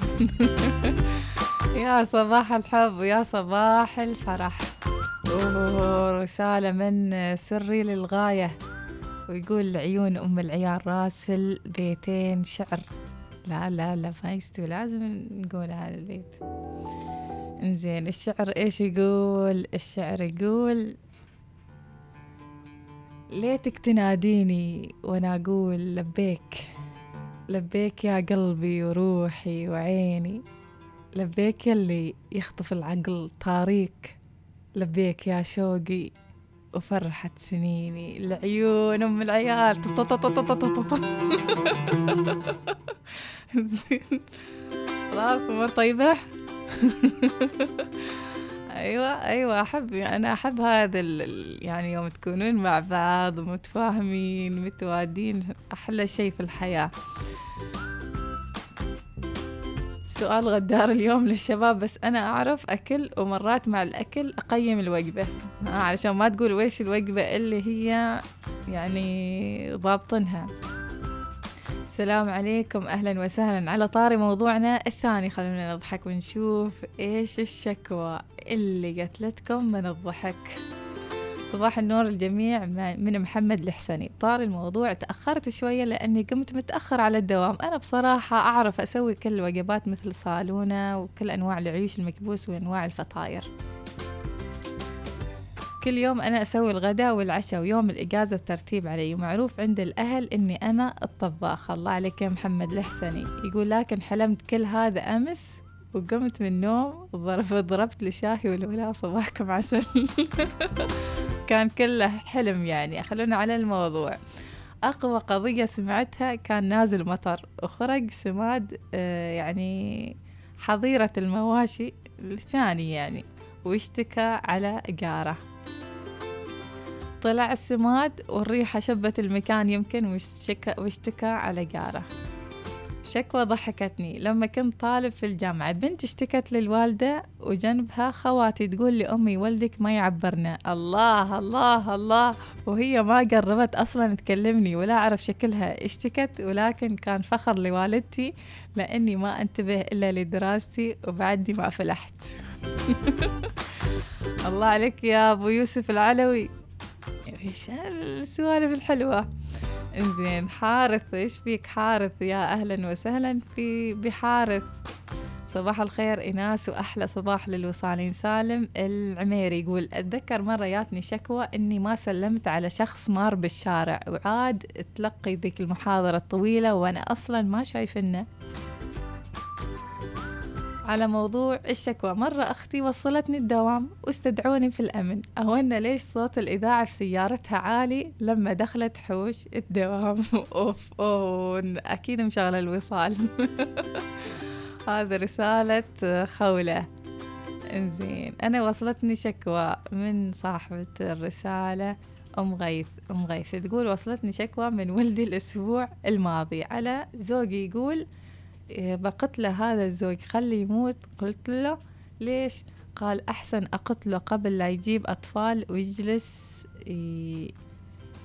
يا صباح الحب ويا صباح الفرح. أوه، رسالة من سري للغاية. ويقول عيون أم العيال راسل بيتين شعر. لا لا لا ما يستوي لازم نقول هذا البيت. إنزين الشعر إيش يقول؟ الشعر يقول ليتك تناديني وأنا أقول لبيك. لبيك يا قلبي وروحي وعيني. لبيك يلي يخطف العقل طاريك. لبيك يا شوقي وفرحة سنيني. العيون أم العيال. خلاص أمور طيبة؟ أيوة أيوة أحب أنا أحب هذا يعني يوم تكونون مع بعض ومتفاهمين متوادين أحلى شيء في الحياة. سؤال غدار اليوم للشباب بس أنا أعرف أكل ومرات مع الأكل أقيم الوجبة. آه علشان ما تقول ويش الوجبة اللي هي يعني ضابطنها. السلام عليكم. أهلا وسهلا على طاري موضوعنا الثاني. خلونا نضحك ونشوف إيش الشكوى اللي قتلتكم من الضحك. صباح النور الجميع من محمد الحسني. طار الموضوع تأخرت شوية لأني قمت متأخر على الدوام. أنا بصراحة أعرف أسوي كل الوجبات مثل صالونة وكل أنواع العيش المكبوس وأنواع الفطاير. كل يوم أنا أسوي الغداء والعشاء ويوم الإجازة الترتيب علي. ومعروف عند الأهل إني أنا الطباخ الله عليك يا محمد الحسني يقول لكن حلمت كل هذا أمس وقمت من النوم ضرب ضربت لي شاهي والولا صباحكم عسل كان كله حلم يعني. خلونا على الموضوع. أقوى قضية سمعتها كان نازل مطر. وخرج سماد آه، يعني حظيرة المواشي الثاني يعني واشتكى على قارة طلع السماد والريحة شبت المكان يمكن واشتكى, على قارة شكوى ضحكتني. لما كنت طالب في الجامعة بنت اشتكت للوالدة وجنبها خواتي تقول لأمي ولدك ما يعبرنا. الله الله الله. وهي ما قربت أصلا تكلمني ولا أعرف شكلها. اشتكت ولكن كان فخر لوالدتي لأني ما أنتبه إلا لدراستي وبعدي ما فلحت. الله عليك يا أبو يوسف العلوي. إيش السوالف الحلوة؟ إنزين حارث إيش فيك حارث؟ يا أهلا وسهلا في بحارث. صباح الخير إناس وأحلى صباح للوصالين. سالم العميري يقول أتذكر مرة جاتني شكوى إني ما سلمت على شخص مار بالشارع وعاد تلقي ذيك المحاضرة الطويلة وأنا أصلا ما شايفنه على موضوع الشكوى. مرة أختي وصلتني الدوام واستدعوني في الأمن. أهونا ليش صوت الإذاعة في سيارتها عالي لما دخلت حوش الدوام. أوف أوه أكيد مشغلة الوصال. هذا رسالة خولة. إنزين. أنا وصلتني شكوى من صاحبة الرسالة أم غيث. أم غيث تقول وصلتني شكوى من ولدي الأسبوع الماضي. على زوجي يقول بقتله هذا الزوج. خلي يموت. قلت له ليش؟ قال أحسن أقتله قبل لا يجيب أطفال ويجلس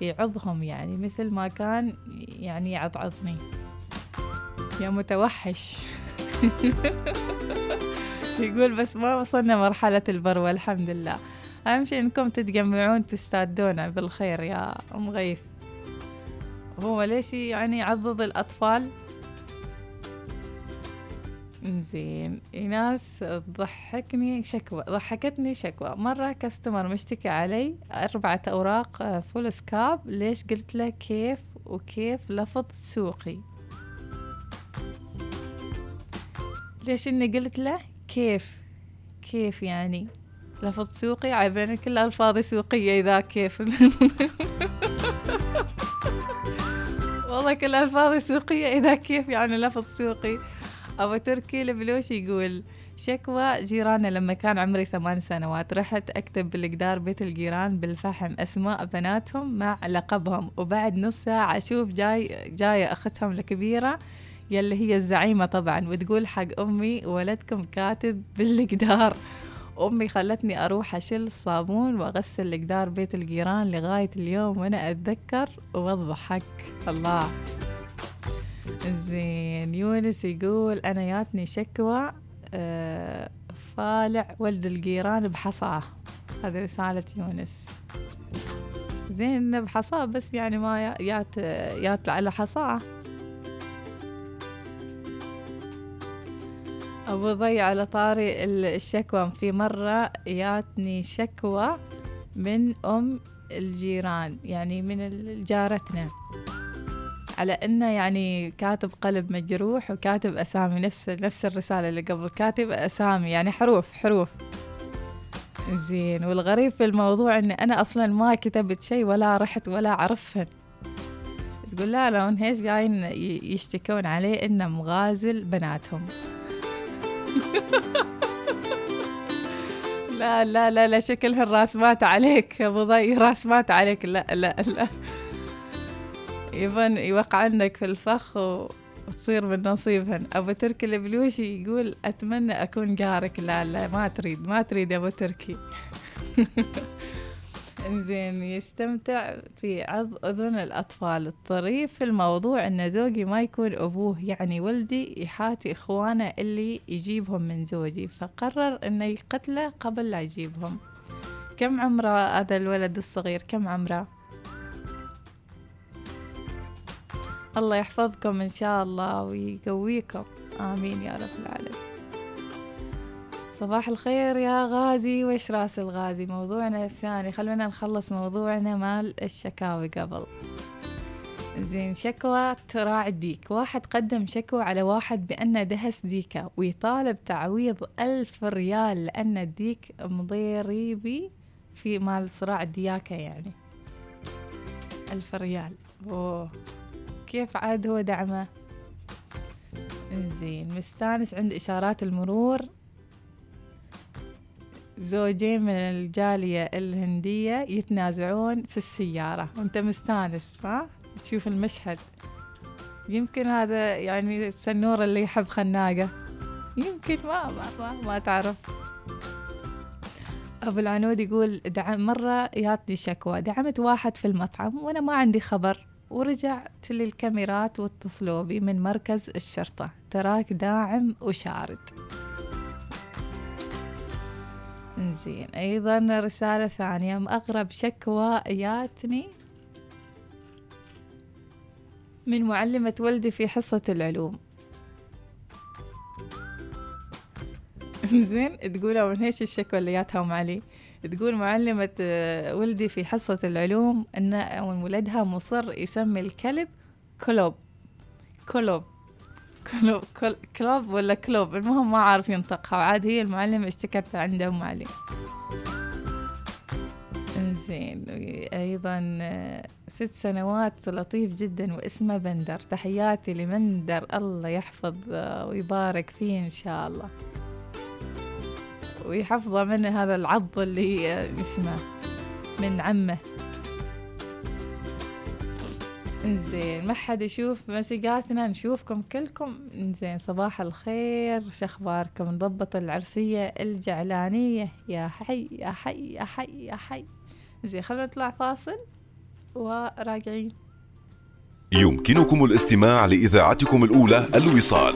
يعضهم يعني مثل ما كان يعني يعضعضني. يا متوحش. يقول بس ما وصلنا مرحلة البروة الحمد لله. أهم شيء إنكم تتجمعون تستادون بالخير يا أم غيث. هو ليش يعني يعضض الأطفال؟ زين. ناس ضحكني شكوى ضحكتني شكوى. مرة كاستمر مشتكي علي أربعة أوراق آه، فول سكاب ليش قلت له كيف وكيف لفظ سوقي؟ ليش إني قلت له كيف؟ كيف يعني؟ لفظ سوقي عيبين كل ألفاظي سوقية إذا كيف. والله كل ألفاظي سوقية إذا كيف يعني لفظ سوقي. أبو تركي البلوش يقول شكوى جيراننا لما كان عمري ثمان سنوات رحت أكتب بالجدار بيت الجيران بالفحم أسماء بناتهم مع لقبهم وبعد نص ساعة أشوف جاي جاية أختهم الكبيرة يلي هي الزعيمة طبعا وتقول حق أمي ولدكم كاتب بالجدار أمي خلتني أروح أشيل الصابون وأغسل الجدار بيت الجيران لغاية اليوم وأنا أتذكر وأضحك. الله. زين يونس يقول أنا ياتني شكوى آه، فالع ولد الجيران بحصاه. هذه رسالة يونس. زين بحصاه بس يعني ما يا- يات يات على حصاه. أبو ضي على طاري ال- الشكوى. في مرة ياتني شكوى من أم الجيران يعني من جارتنا. على إنه يعني كاتب قلب مجروح وكاتب أسامي نفس نفس الرسالة اللي قبل كاتب أسامي يعني حروف حروف. زين والغريب في الموضوع إني أنا أصلا ما كتبت شيء ولا رحت ولا عرفهن. تقول لا لا هيش قاعدين يشتكون عليه إنه مغازل بناتهم. لا لا لا لا شكلها الراس مات عليك أبو ضي راس مات عليك. لا لا لا. يبن يوقعنك في الفخ و... وتصير من نصيبهن. أبو تركي البلوشي يقول أتمنى أكون جارك. لا لا ما تريد ما تريد أبو تركي. إنزين يستمتع في عض أذن الأطفال. الطريف في الموضوع أن زوجي ما يكون أبوه يعني ولدي يحاتي إخوانه اللي يجيبهم من زوجي فقرر أنه يقتله قبل لا يجيبهم. كم عمره هذا الولد الصغير؟ كم عمره؟ الله يحفظكم إن شاء الله ويقويكم. آمين يا رب العالمين. صباح الخير يا غازي. وش رأس الغازي؟ موضوعنا الثاني. خلونا نخلص موضوعنا مال الشكاوي قبل. زين شكوى تراعي الديك. واحد قدم شكوى على واحد بأنه دهس ديكة ويطالب تعويض ألف ريال لأن الديك مضيريبي في مال صراع الدياكة يعني. ألف ريال. أوه. كيف عاد هو دعمه؟ زين مستانس عند إشارات المرور. زوجين من الجالية الهندية يتنازعون في السيارة. وانت مستانس ها تشوف المشهد. يمكن هذا يعني السنورة اللي يحب خناقة. يمكن ما ما, ما تعرف. أبو العنود يقول دعم مرة ياتني شكوى. دعمت واحد في المطعم وأنا ما عندي خبر. ورجعت للكاميرات واتصلوا بي من مركز الشرطة. تراك داعم وشارد. زين أيضا رسالة ثانية. أغرب شكوى جاتني من معلمة ولدي في حصة العلوم. زين تقول من إيش الشكوى اللي جاتهم علي؟ تقول معلمة ولدي في حصة العلوم أن ولدها مصر يسمي الكلب كلوب. كلوب. كلوب كلوب ولا كلوب؟ المهم ما عارف ينطقها. وعاد هي المعلمة اشتكت عند أم علي إنزين. أيضا ست سنوات لطيف جدا واسمه بندر. تحياتي لمندر. الله يحفظ ويبارك فيه إن شاء الله. ويحفظه من هذا العض اللي اسمه من عمه. إنزين ما حد يشوف مسيقاتنا نشوفكم كلكم. إنزين صباح الخير. شخباركم نضبط العرسية الجعلانية. يا حي يا حي يا حي يا حي. زين خلونا نطلع فاصل وراجعين. يمكنكم الاستماع لإذاعتكم الأولى الوصال.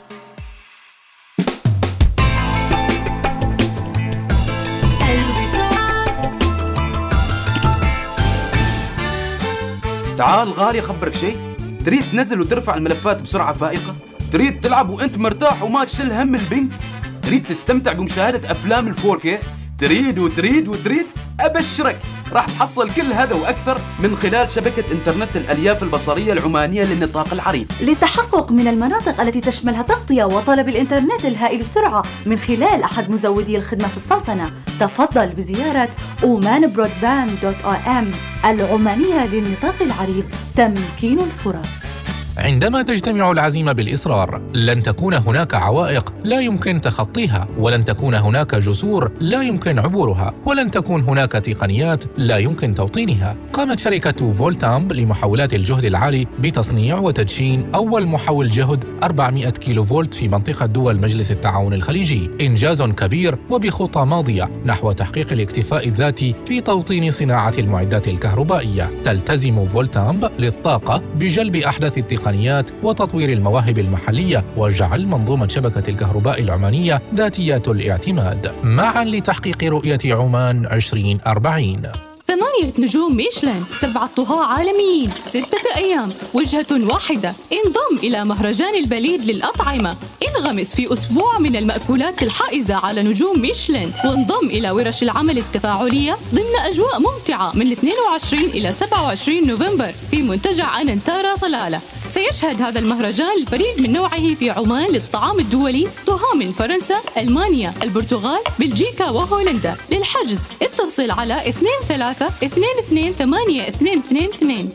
تعال غالي اخبرك شيء؟ تريد تنزل وترفع الملفات بسرعة فائقة؟ تريد تلعب وانت مرتاح وما تشيل هم البنك تريد تستمتع بمشاهدة أفلام ال 4K تريد وتريد وتريد أبشرك راح تحصل كل هذا وأكثر من خلال شبكة إنترنت الألياف البصرية العمانية للنطاق العريض. للتحقق من المناطق التي تشملها تغطية وطلب الإنترنت الهائل السرعه من خلال أحد مزودي الخدمة في السلطنة، تفضل بزيارة omanbroadband.om العمانية للنطاق العريض تمكين الفرص. عندما تجتمع العزيمة بالإصرار لن تكون هناك عوائق لا يمكن تخطيها ولن تكون هناك جسور لا يمكن عبورها ولن تكون هناك تقنيات لا يمكن توطينها. قامت شركة فولتامب لمحولات الجهد العالي بتصنيع وتدشين أول محول جهد 400 كيلو فولت في منطقة دول مجلس التعاون الخليجي. إنجاز كبير وبخطى ماضية نحو تحقيق الاكتفاء الذاتي في توطين صناعة المعدات الكهربائية. تلتزم فولتامب للطاقة بجلب أحدث التقنيات التقنيات وتطوير المواهب المحلية وجعل منظومة شبكة الكهرباء العمانية ذاتية الاعتماد معا لتحقيق رؤية عمان 2040 ثمانية نجوم ميشلان سبعة طهاة عالميين ستة أيام وجهة واحدة انضم إلى مهرجان البليد للأطعمة. انغمس في أسبوع من المأكولات الحائزة على نجوم ميشلان وانضم إلى ورش العمل التفاعلية ضمن أجواء ممتعة من 22 إلى 27 نوفمبر في منتجع أننتارا صلالة. سيشهد هذا المهرجان الفريد من نوعه في عمان للطعام الدولي طهى من فرنسا، ألمانيا، البرتغال، بلجيكا وهولندا. للحجز اتصل على 23 22 8 222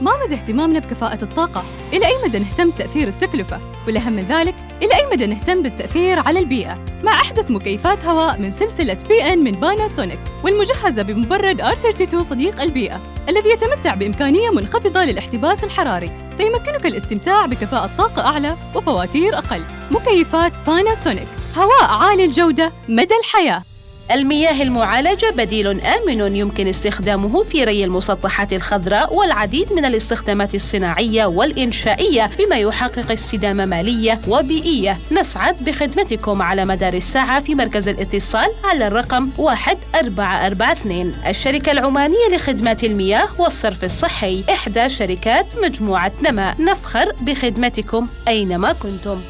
ما مدى اهتمامنا بكفاءة الطاقة؟ إلى أي مدى نهتم بتأثير التكلفة؟ والأهم من ذلك، إلى أي مدى نهتم بالتأثير على البيئة؟ مع أحدث مكيفات هواء من سلسلة BN من باناسونيك والمجهزة بمبرد R32 صديق البيئة الذي يتمتع بإمكانية منخفضة للاحتباس الحراري سيمكنك الاستمتاع بكفاءة طاقة أعلى وفواتير أقل مكيفات باناسونيك هواء عالي الجودة مدى الحياة المياه المعالجة بديل آمن يمكن استخدامه في ري المسطحات الخضراء والعديد من الاستخدامات الصناعية والإنشائية بما يحقق استدامة مالية وبيئية. نسعد بخدمتكم على مدار الساعة في مركز الاتصال على الرقم 1442 الشركة العمانية لخدمات المياه والصرف الصحي إحدى شركات مجموعة نما. نفخر بخدمتكم أينما كنتم.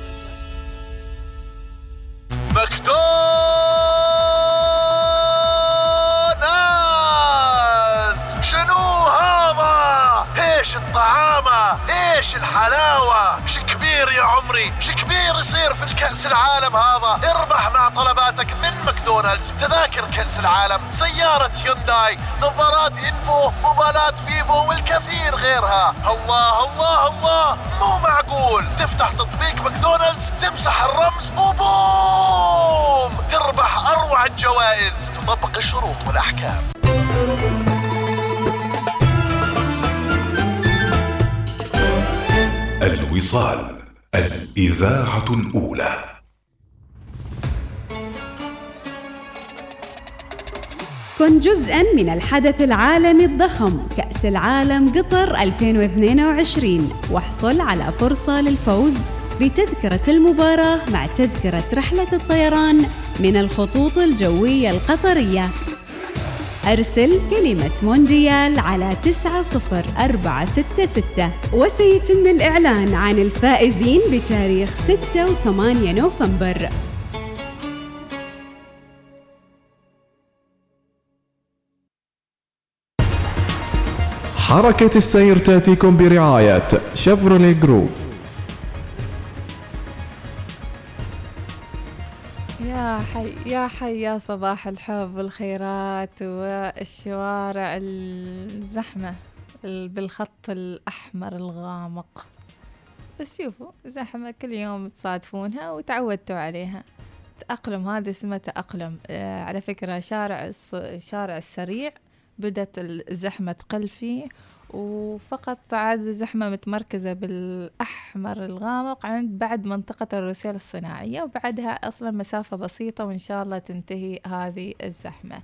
يصير في الكأس العالم هذا. اربح مع طلباتك من ماكدونالدز. تذاكر كأس العالم. سيارة هيونداي نظارات إنفو موبايلات فيفو والكثير غيرها. الله الله الله. مو معقول. تفتح تطبيق ماكدونالدز تمسح الرمز وبوم! تربح أروع الجوائز. تطبق الشروط والأحكام. الوصال. الإذاعة الأولى. كن جزءا من الحدث العالمي الضخم كأس العالم قطر 2022 واحصل على فرصة للفوز بتذكرة المباراة مع تذكرة رحلة الطيران من الخطوط الجوية القطرية. أرسل كلمة مونديال على 90466 وسيتم الإعلان عن الفائزين بتاريخ 6 و8 نوفمبر. حركة السير تأتيكم برعاية شيفرولي جروف. يا حي يا حي يا صباح الحب والخيرات والشوارع الزحمة ال- بالخط الأحمر الغامق. بس شوفوا زحمة كل يوم تصادفونها وتعودتوا عليها. تأقلم هذا اسمه تأقلم. آه على فكرة شارع الص- الشارع السريع بدت الزحمة تقل فيه وفقط عاد الزحمة متمركزة بالأحمر الغامق عند بعد منطقة الرسيل الصناعية وبعدها أصلا مسافة بسيطة وإن شاء الله تنتهي هذه الزحمة.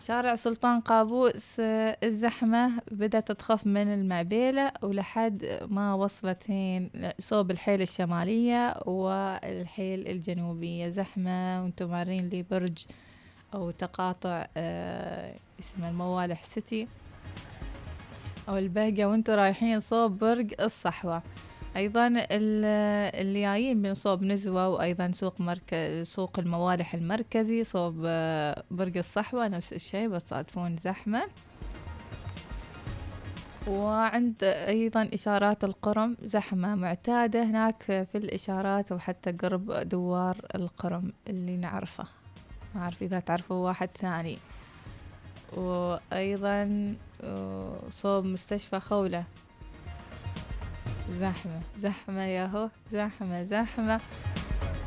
شارع سلطان قابوس الزحمة بدأت تخف من المعبيلة ولحد ما وصلت هين صوب الحيل الشمالية والحيل الجنوبية. زحمة وأنتم مارين لي برج أو تقاطع آه، اسمه الموالح سيتي. أو البهجة وأنتم رايحين صوب برج الصحوة أيضا ال- اللي جايين من صوب نزوة وأيضا سوق مركز سوق الموالح المركزي صوب آه، برج الصحوة نفس الشيء بس زحمة. وعند أيضا إشارات القرم زحمة معتادة هناك في الإشارات وحتى قرب دوار القرم اللي نعرفه. ما أعرف إذا تعرفوا واحد ثاني. وأيضا صوب مستشفى خولة. زحمة زحمة ياهو زحمة زحمة.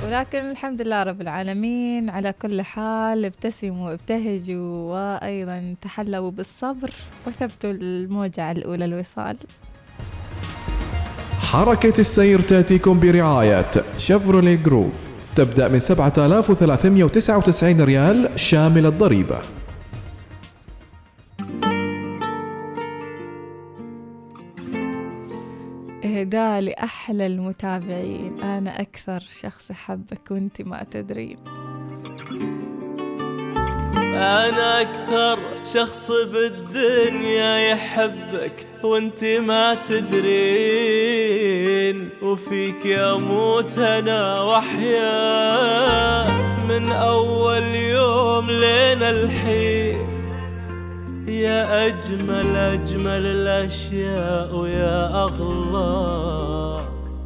ولكن الحمد لله رب العالمين على كل حال ابتسموا ابتهجوا وأيضا تحلوا بالصبر وثبتوا الموجة الأولى الوصال. حركة السير تأتيكم برعاية شيفرولي جروف تبدأ من 7399 ريال شامل الضريبة. إهداء لأحلى المتابعين. أنا أكثر شخص أحبك وأنت ما تدرين أنا أكثر شخص بالدنيا يحبك وأنت ما تدرين. وفيك يموت أنا وحيا من أول يوم لين الحين. يا أجمل أجمل الأشياء ويا أغلى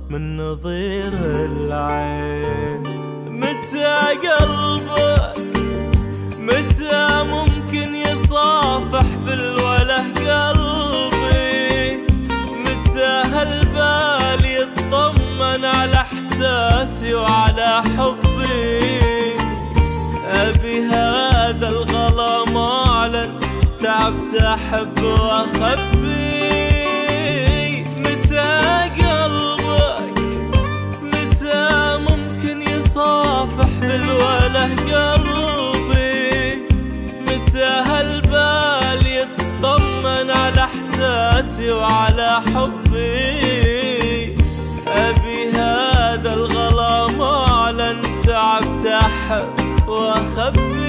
من نظير العين. متى قلبك؟ متى ممكن يصافح بالوله قلبي؟ متى هالبال يطمن على إحساسي وعلى حبي؟ تعبت احب وأخبي متى قلبك؟ متى ممكن يصافح بالوله قلبي؟ متى هالبال يطمن على إحساسي وعلى حبي؟ أبي هذا الغلا معلن تعبت احب وأخبي.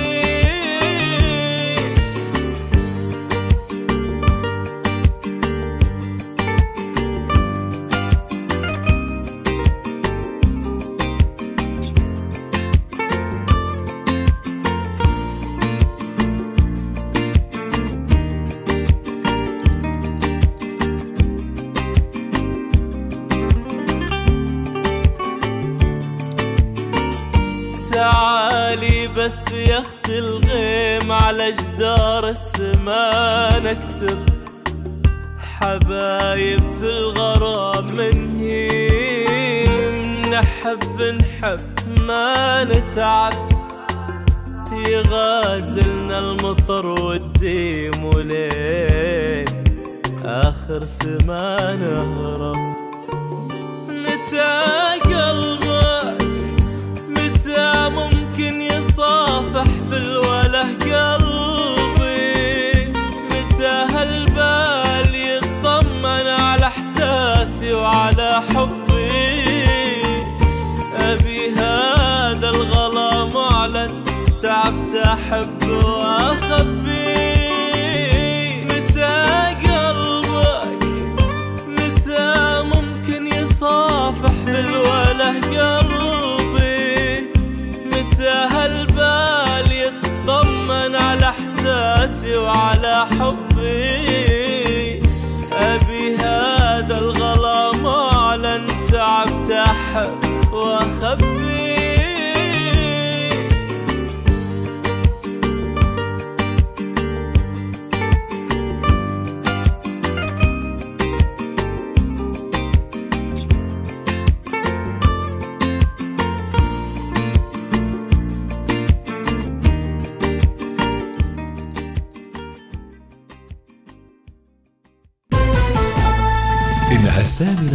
على جدار السما نكتب حبايب في الغرام منهين نحب نحب ما نتعب. يغازلنا المطر والديم ولين آخر سما نهرب متى قلبك؟ متى ممكن يصافح؟ يطمن على إحساسي وعلى حبي؟ أبي هذا الغلا معلن تعبت احب واخبي وعلى حبي أبي هذا الغلا معلن تعبت أحب واخبي إنها